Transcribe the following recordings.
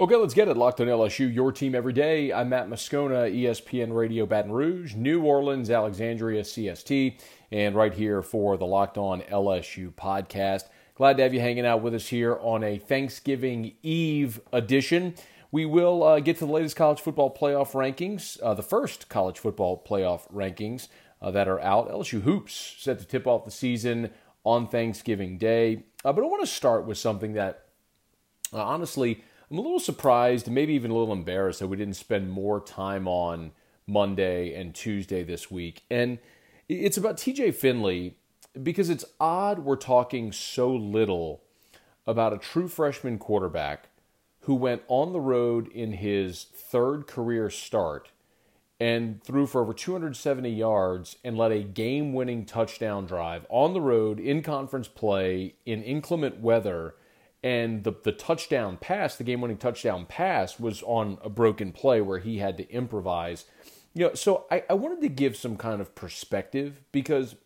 Okay, let's get it. Locked on LSU, your team every day. I'm Matt Moscona, ESPN Radio Baton Rouge, New Orleans, Alexandria, CST, and right here for the Locked on LSU podcast. Glad to have you hanging out with us here on a Thanksgiving Eve edition. We will uh, get to the latest college football playoff rankings, uh, the first college football playoff rankings uh, that are out. LSU Hoops set to tip off the season on Thanksgiving Day. Uh, but I want to start with something that uh, honestly, I'm a little surprised, maybe even a little embarrassed that we didn't spend more time on Monday and Tuesday this week. And it's about TJ Finley because it's odd we're talking so little about a true freshman quarterback who went on the road in his third career start and threw for over 270 yards and led a game winning touchdown drive on the road in conference play in inclement weather and the the touchdown pass, the game winning touchdown pass, was on a broken play where he had to improvise. You know, so I, I wanted to give some kind of perspective because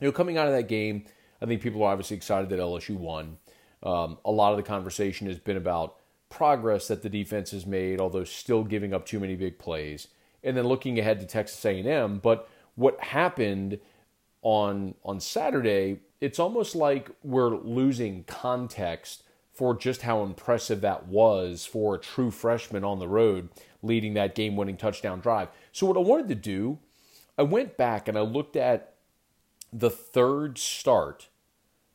you know coming out of that game, I think people are obviously excited that LSU won. Um, a lot of the conversation has been about progress that the defense has made, although still giving up too many big plays, and then looking ahead to Texas A&M. But what happened on on Saturday it's almost like we're losing context for just how impressive that was for a true freshman on the road leading that game winning touchdown drive. So, what I wanted to do, I went back and I looked at the third start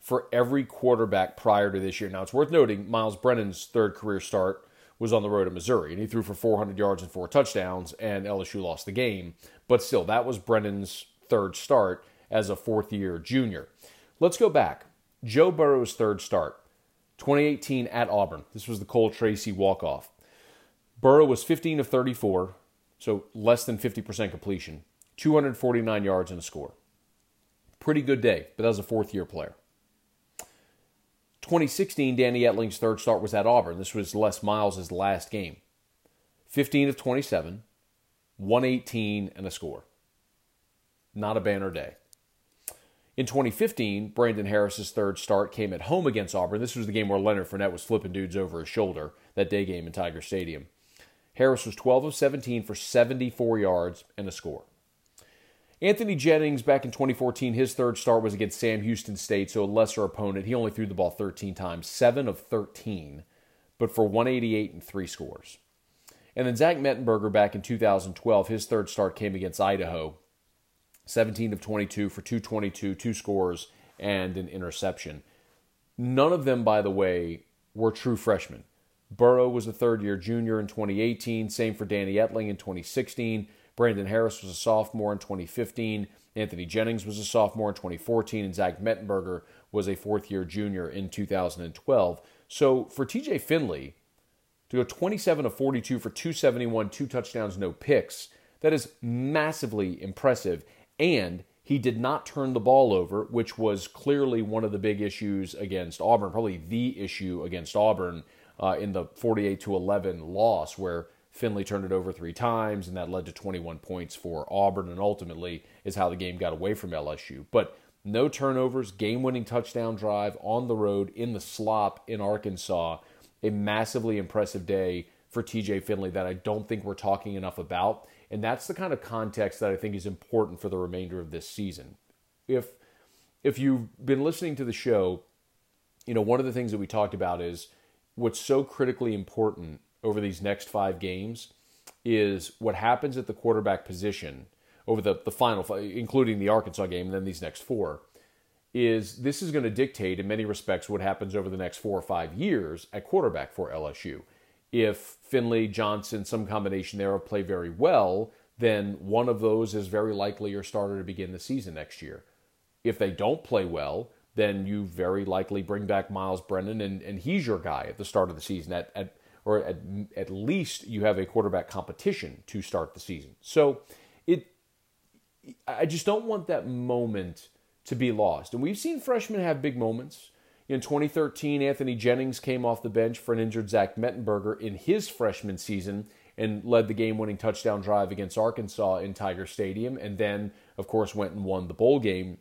for every quarterback prior to this year. Now, it's worth noting Miles Brennan's third career start was on the road at Missouri, and he threw for 400 yards and four touchdowns, and LSU lost the game. But still, that was Brennan's third start as a fourth year junior. Let's go back. Joe Burrow's third start, 2018 at Auburn. This was the Cole Tracy walk off. Burrow was 15 of 34, so less than 50% completion, 249 yards and a score. Pretty good day, but that was a fourth year player. 2016, Danny Etling's third start was at Auburn. This was Les Miles' last game. 15 of 27, 118 and a score. Not a banner day. In 2015, Brandon Harris's third start came at home against Auburn. This was the game where Leonard Fournette was flipping dudes over his shoulder, that day game in Tiger Stadium. Harris was 12 of 17 for 74 yards and a score. Anthony Jennings, back in 2014, his third start was against Sam Houston State, so a lesser opponent. He only threw the ball 13 times, 7 of 13, but for 188 and three scores. And then Zach Mettenberger, back in 2012, his third start came against Idaho. 17 of 22 for 222, two scores, and an interception. None of them, by the way, were true freshmen. Burrow was a third year junior in 2018, same for Danny Etling in 2016. Brandon Harris was a sophomore in 2015. Anthony Jennings was a sophomore in 2014, and Zach Mettenberger was a fourth year junior in 2012. So for TJ Finley to go 27 of 42 for 271, two touchdowns, no picks, that is massively impressive. And he did not turn the ball over, which was clearly one of the big issues against Auburn, probably the issue against Auburn uh, in the 48 to 11 loss, where Finley turned it over three times, and that led to 21 points for Auburn, and ultimately is how the game got away from LSU. But no turnovers, game winning touchdown drive on the road in the slop in Arkansas. A massively impressive day for TJ Finley that I don't think we're talking enough about. And that's the kind of context that I think is important for the remainder of this season. If if you've been listening to the show, you know, one of the things that we talked about is what's so critically important over these next 5 games is what happens at the quarterback position over the the final including the Arkansas game and then these next 4 is this is going to dictate in many respects what happens over the next 4 or 5 years at quarterback for LSU if Finley, Johnson, some combination there play very well, then one of those is very likely your starter to begin the season next year. If they don't play well, then you very likely bring back Miles Brennan and, and he's your guy at the start of the season. At, at or at, at least you have a quarterback competition to start the season. So it I just don't want that moment to be lost. And we've seen freshmen have big moments. In 2013, Anthony Jennings came off the bench for an injured Zach Mettenberger in his freshman season and led the game winning touchdown drive against Arkansas in Tiger Stadium, and then, of course, went and won the bowl game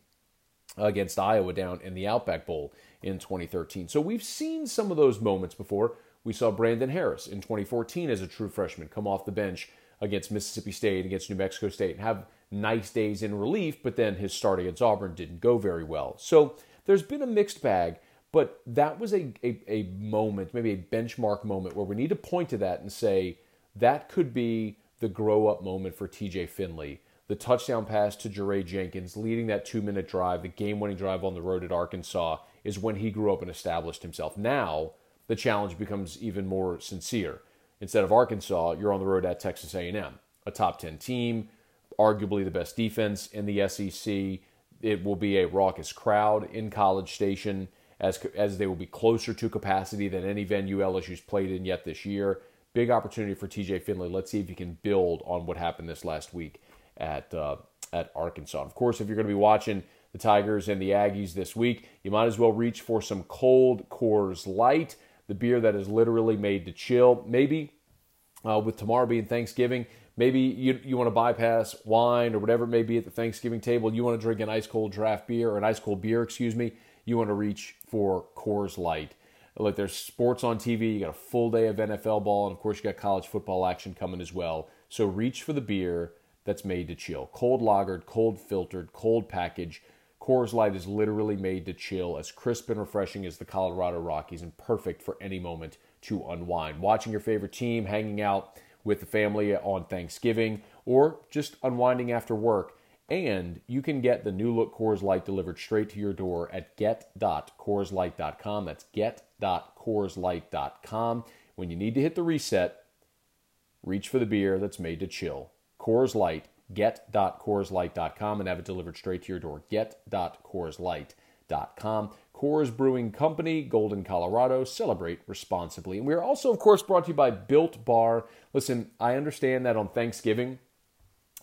against Iowa down in the Outback Bowl in 2013. So we've seen some of those moments before. We saw Brandon Harris in 2014 as a true freshman come off the bench against Mississippi State, against New Mexico State, and have nice days in relief, but then his start against Auburn didn't go very well. So there's been a mixed bag, but that was a, a, a moment, maybe a benchmark moment where we need to point to that and say that could be the grow up moment for TJ Finley. The touchdown pass to Jaray Jenkins, leading that two minute drive, the game winning drive on the road at Arkansas, is when he grew up and established himself. Now, the challenge becomes even more sincere. Instead of Arkansas, you're on the road at Texas A&M, a top 10 team, arguably the best defense in the SEC. It will be a raucous crowd in College Station as, as they will be closer to capacity than any venue LSU's played in yet this year. Big opportunity for TJ Finley. Let's see if he can build on what happened this last week at, uh, at Arkansas. Of course, if you're going to be watching the Tigers and the Aggies this week, you might as well reach for some cold Coors Light, the beer that is literally made to chill. Maybe uh, with tomorrow being Thanksgiving, maybe you, you want to bypass wine or whatever it may be at the Thanksgiving table. You want to drink an ice cold draft beer or an ice cold beer, excuse me. You want to reach for Coors Light. Look, there's sports on TV. You got a full day of NFL ball, and of course, you got college football action coming as well. So reach for the beer that's made to chill. Cold lagered, cold filtered, cold package. Coors Light is literally made to chill, as crisp and refreshing as the Colorado Rockies, and perfect for any moment to unwind. Watching your favorite team, hanging out with the family on Thanksgiving, or just unwinding after work. And you can get the new look Coors Light delivered straight to your door at get.coorslight.com. That's get.coorslight.com. When you need to hit the reset, reach for the beer that's made to chill. Coors Light, get.coorslight.com and have it delivered straight to your door. Get.coorslight.com. Coors Brewing Company, Golden, Colorado. Celebrate responsibly. And we are also, of course, brought to you by Built Bar. Listen, I understand that on Thanksgiving,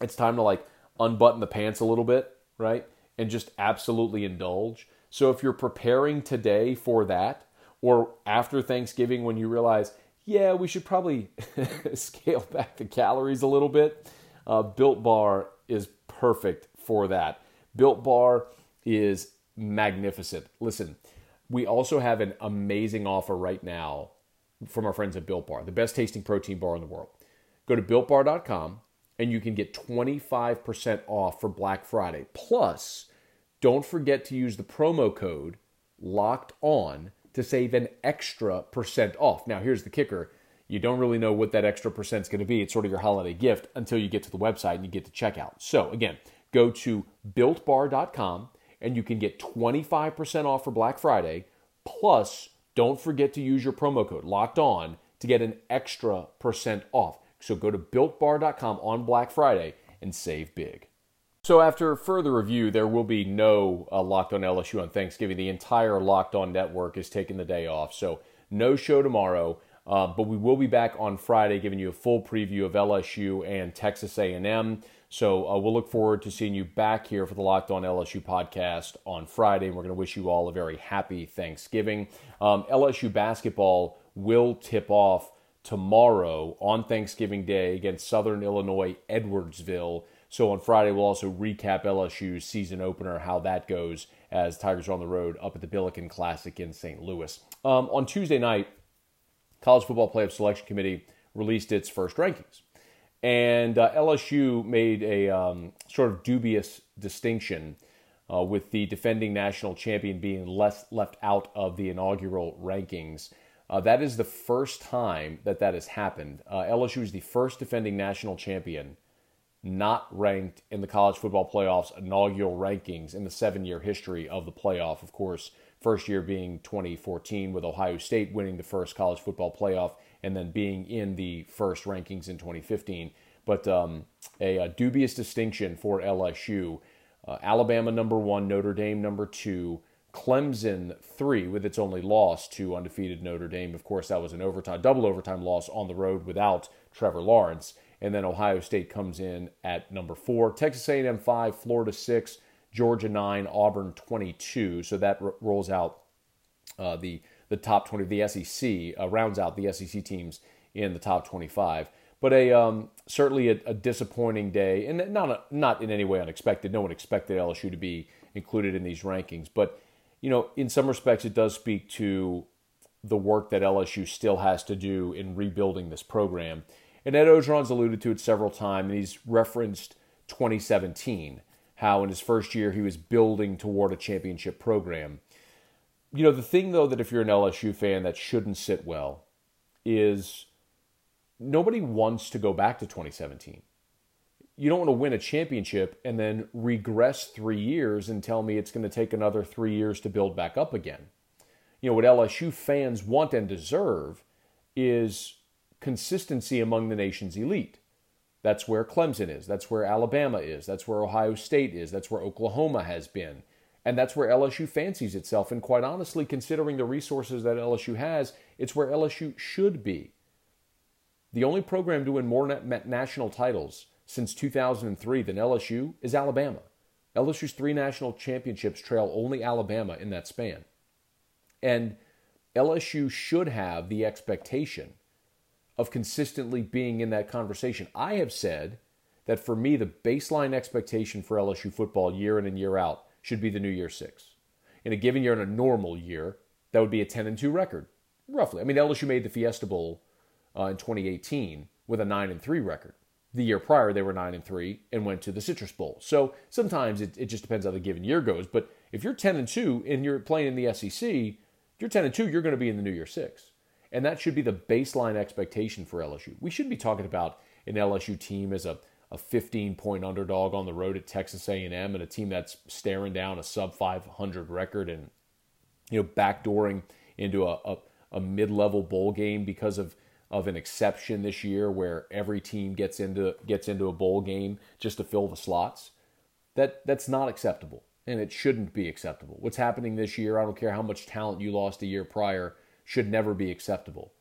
it's time to like unbutton the pants a little bit, right? And just absolutely indulge. So if you're preparing today for that, or after Thanksgiving when you realize, yeah, we should probably scale back the calories a little bit, uh, Built Bar is perfect for that. Built Bar is magnificent. Listen, we also have an amazing offer right now from our friends at Built Bar, the best tasting protein bar in the world. Go to builtbar.com and you can get 25% off for Black Friday. Plus, don't forget to use the promo code locked on to save an extra percent off. Now, here's the kicker. You don't really know what that extra percent is going to be. It's sort of your holiday gift until you get to the website and you get to checkout. So, again, go to builtbar.com and you can get 25% off for Black Friday. Plus, don't forget to use your promo code locked on to get an extra percent off. So go to builtbar.com on Black Friday and save big. So after further review, there will be no uh, Locked On LSU on Thanksgiving. The entire Locked On network is taking the day off, so no show tomorrow. Uh, but we will be back on Friday, giving you a full preview of LSU and Texas A&M. So uh, we'll look forward to seeing you back here for the Locked On LSU podcast on Friday. And we're going to wish you all a very happy Thanksgiving. Um, LSU basketball will tip off tomorrow on Thanksgiving Day against Southern Illinois Edwardsville. So on Friday, we'll also recap LSU's season opener, how that goes as Tigers are on the road up at the Billiken Classic in St. Louis. Um, on Tuesday night, College Football Playoff Selection Committee released its first rankings. And uh, LSU made a um, sort of dubious distinction uh, with the defending national champion being less left out of the inaugural rankings. Uh, that is the first time that that has happened. Uh, LSU is the first defending national champion not ranked in the college football playoffs inaugural rankings in the seven year history of the playoff. Of course, first year being 2014 with Ohio State winning the first college football playoff and then being in the first rankings in 2015. But um, a, a, dubious distinction for LSU. Uh, Alabama number one, Notre Dame number two, Clemson three with its only loss to undefeated Notre Dame. Of course, that was an overtime, double overtime loss on the road without Trevor Lawrence. And then Ohio State comes in at number four, Texas A&M five, Florida six, Georgia nine, Auburn twenty-two. So that r- rolls out uh, the the top 20 of the SEC, uh, rounds out the SEC teams in the top 25. But a um, certainly a, a, disappointing day, and not a, not in any way unexpected. No one expected LSU to be included in these rankings, but you know, in some respects, it does speak to the work that LSU still has to do in rebuilding this program. And Ed Orgeron's alluded to it several times, and he's referenced 2017, how in his first year he was building toward a championship program. You know, the thing though that if you're an LSU fan that shouldn't sit well is nobody wants to go back to 2017. You don't want to win a championship and then regress three years and tell me it's going to take another three years to build back up again. You know, what LSU fans want and deserve is consistency among the nation's elite. That's where Clemson is. That's where Alabama is. That's where Ohio State is. That's where Oklahoma has been. And that's where LSU fancies itself. And quite honestly, considering the resources that LSU has, it's where LSU should be. The only program to win more national titles since 2003 than LSU is Alabama. LSU's three national championships trail only Alabama in that span. And LSU should have the expectation of consistently being in that conversation. I have said that for me, the baseline expectation for LSU football year in and year out should be the New Year Six. In a given year, in a normal year, that would be a 10 and 2 record, roughly. I mean, LSU made the Fiesta Bowl uh, in 2018 with a 9 and 3 record. The year prior, they were 9 and 3 and went to the Citrus Bowl. So sometimes it, it just depends how the given year goes. But if you're 10 and 2 and you're playing in the SEC, you're 10 and 2, you're going to be in the New Year Six. And that should be the baseline expectation for LSU. We should be talking about an LSU team as a, a 15 point underdog on the road at Texas A&M and a team that's staring down a sub 500 record and you know backdooring into a, a, a mid-level bowl game because of of an exception this year where every team gets into gets into a bowl game just to fill the slots. That that's not acceptable and it shouldn't be acceptable. What's happening this year, I don't care how much talent you lost a year prior, should never be acceptable.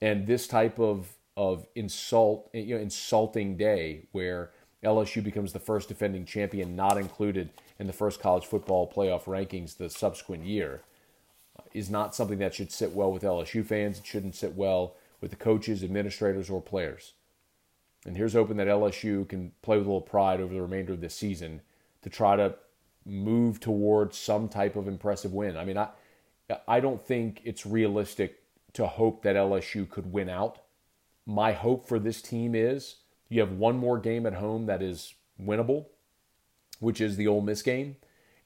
And this type of of insult, you know, insulting day where LSU becomes the first defending champion not included in the first college football playoff rankings the subsequent year is not something that should sit well with LSU fans. It shouldn't sit well with the coaches, administrators, or players. And here's hoping that LSU can play with a little pride over the remainder of this season to try to move towards some type of impressive win. I mean, I I don't think it's realistic to hope that LSU could win out. My hope for this team is you have one more game at home that is winnable, which is the Ole Miss game,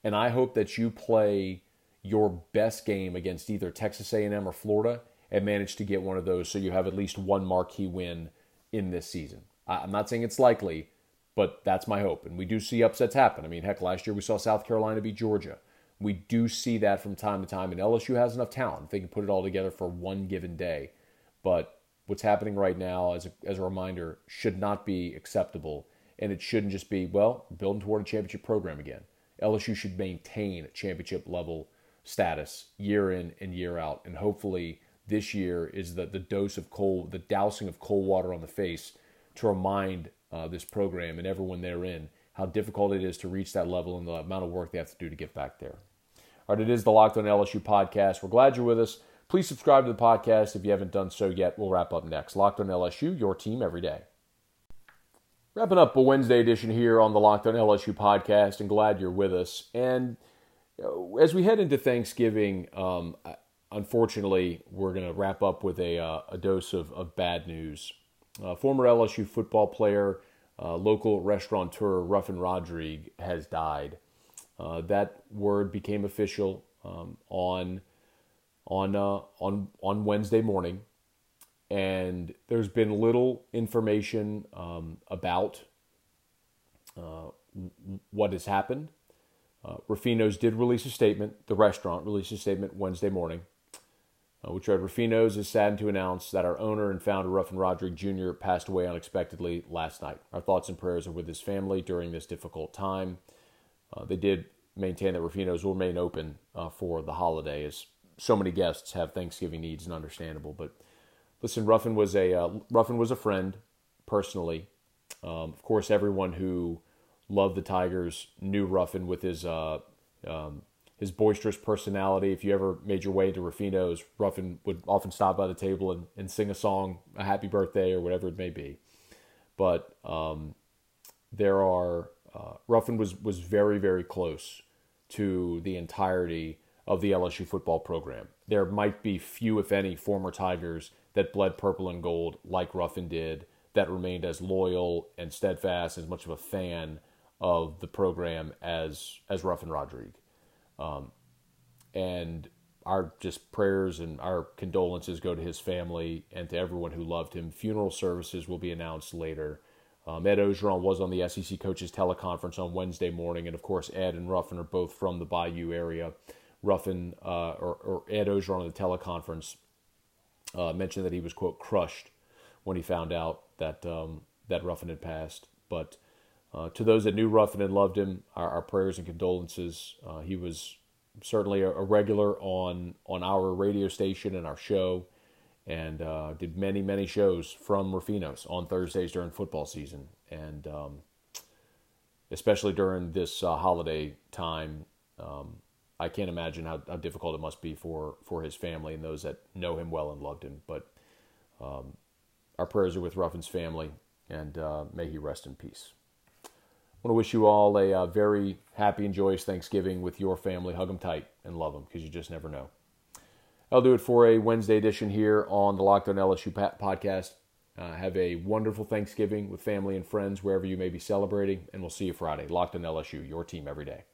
and I hope that you play your best game against either Texas A&M or Florida and manage to get one of those so you have at least one marquee win in this season. I'm not saying it's likely, but that's my hope. And we do see upsets happen. I mean, heck, last year we saw South Carolina beat Georgia. We do see that from time to time, and LSU has enough talent. They can put it all together for one given day. But what's happening right now, as a, as a reminder, should not be acceptable. And it shouldn't just be, well, building toward a championship program again. LSU should maintain championship level status year in and year out. And hopefully this year is the, the dose of cold, the dousing of cold water on the face to remind uh, this program and everyone therein how difficult it is to reach that level and the amount of work they have to do to get back there. All right, it is the Locked On LSU podcast. We're glad you're with us. Please subscribe to the podcast if you haven't done so yet. We'll wrap up next. Locked On LSU, your team every day. Wrapping up a Wednesday edition here on the Locked On LSU podcast, and glad you're with us. And as we head into Thanksgiving, um, unfortunately, we're going to wrap up with a, uh, a dose of, of bad news. Uh, former LSU football player, uh, local restaurateur Ruffin Rodrigue has died. Uh, that word became official um, on on uh, on on Wednesday morning, and there's been little information um, about uh, what has happened. Uh, did release a statement. The restaurant released a statement Wednesday morning, uh, which read Ruffino's is saddened to announce that our owner and founder Ruffin Rodrigue Jr. passed away unexpectedly last night. Our thoughts and prayers are with his family during this difficult time. Uh, they did maintain that Ruffino's will remain open uh, for the holiday, as so many guests have Thanksgiving needs and understandable. But listen, Ruffin was a uh, Ruffin was a friend personally. Um, of course, everyone who loved the Tigers knew Ruffin with his uh, um, his boisterous personality. If you ever made your way to Ruffino's, Ruffin would often stop by the table and, and sing a song, a happy birthday or whatever it may be. But um, there are uh, Ruffin was was very very close to the entirety of the LSU football program. There might be few, if any, former Tigers that bled purple and gold like Ruffin did, that remained as loyal and steadfast, as much of a fan of the program as as Ruffin Rodrigue. Um, and our just prayers and our condolences go to his family and to everyone who loved him. Funeral services will be announced later. Um, Ed Orgeron was on the SEC coaches teleconference on Wednesday morning, and of course, Ed and Ruffin are both from the Bayou area. Ruffin uh, or, or, Ed Orgeron on the teleconference uh, mentioned that he was quote crushed when he found out that um, that Ruffin had passed. But uh, to those that knew Ruffin and loved him, our, our prayers and condolences. Uh, he was certainly a, a, regular on on our radio station and our show and uh, did many, many shows from Ruffino's on Thursdays during football season. And um, especially during this uh, holiday time, um, I can't imagine how, how, difficult it must be for, for his family and those that know him well and loved him. But um, our prayers are with Ruffin's family, and uh, may he rest in peace. Want to wish you all a uh, very happy and joyous Thanksgiving with your family. Hug them tight and love them because you just never know. I'll do it for a Wednesday edition here on the Locked On LSU podcast. Uh, have a wonderful Thanksgiving with family and friends wherever you may be celebrating, and we'll see you Friday. Locked On LSU, your team every day.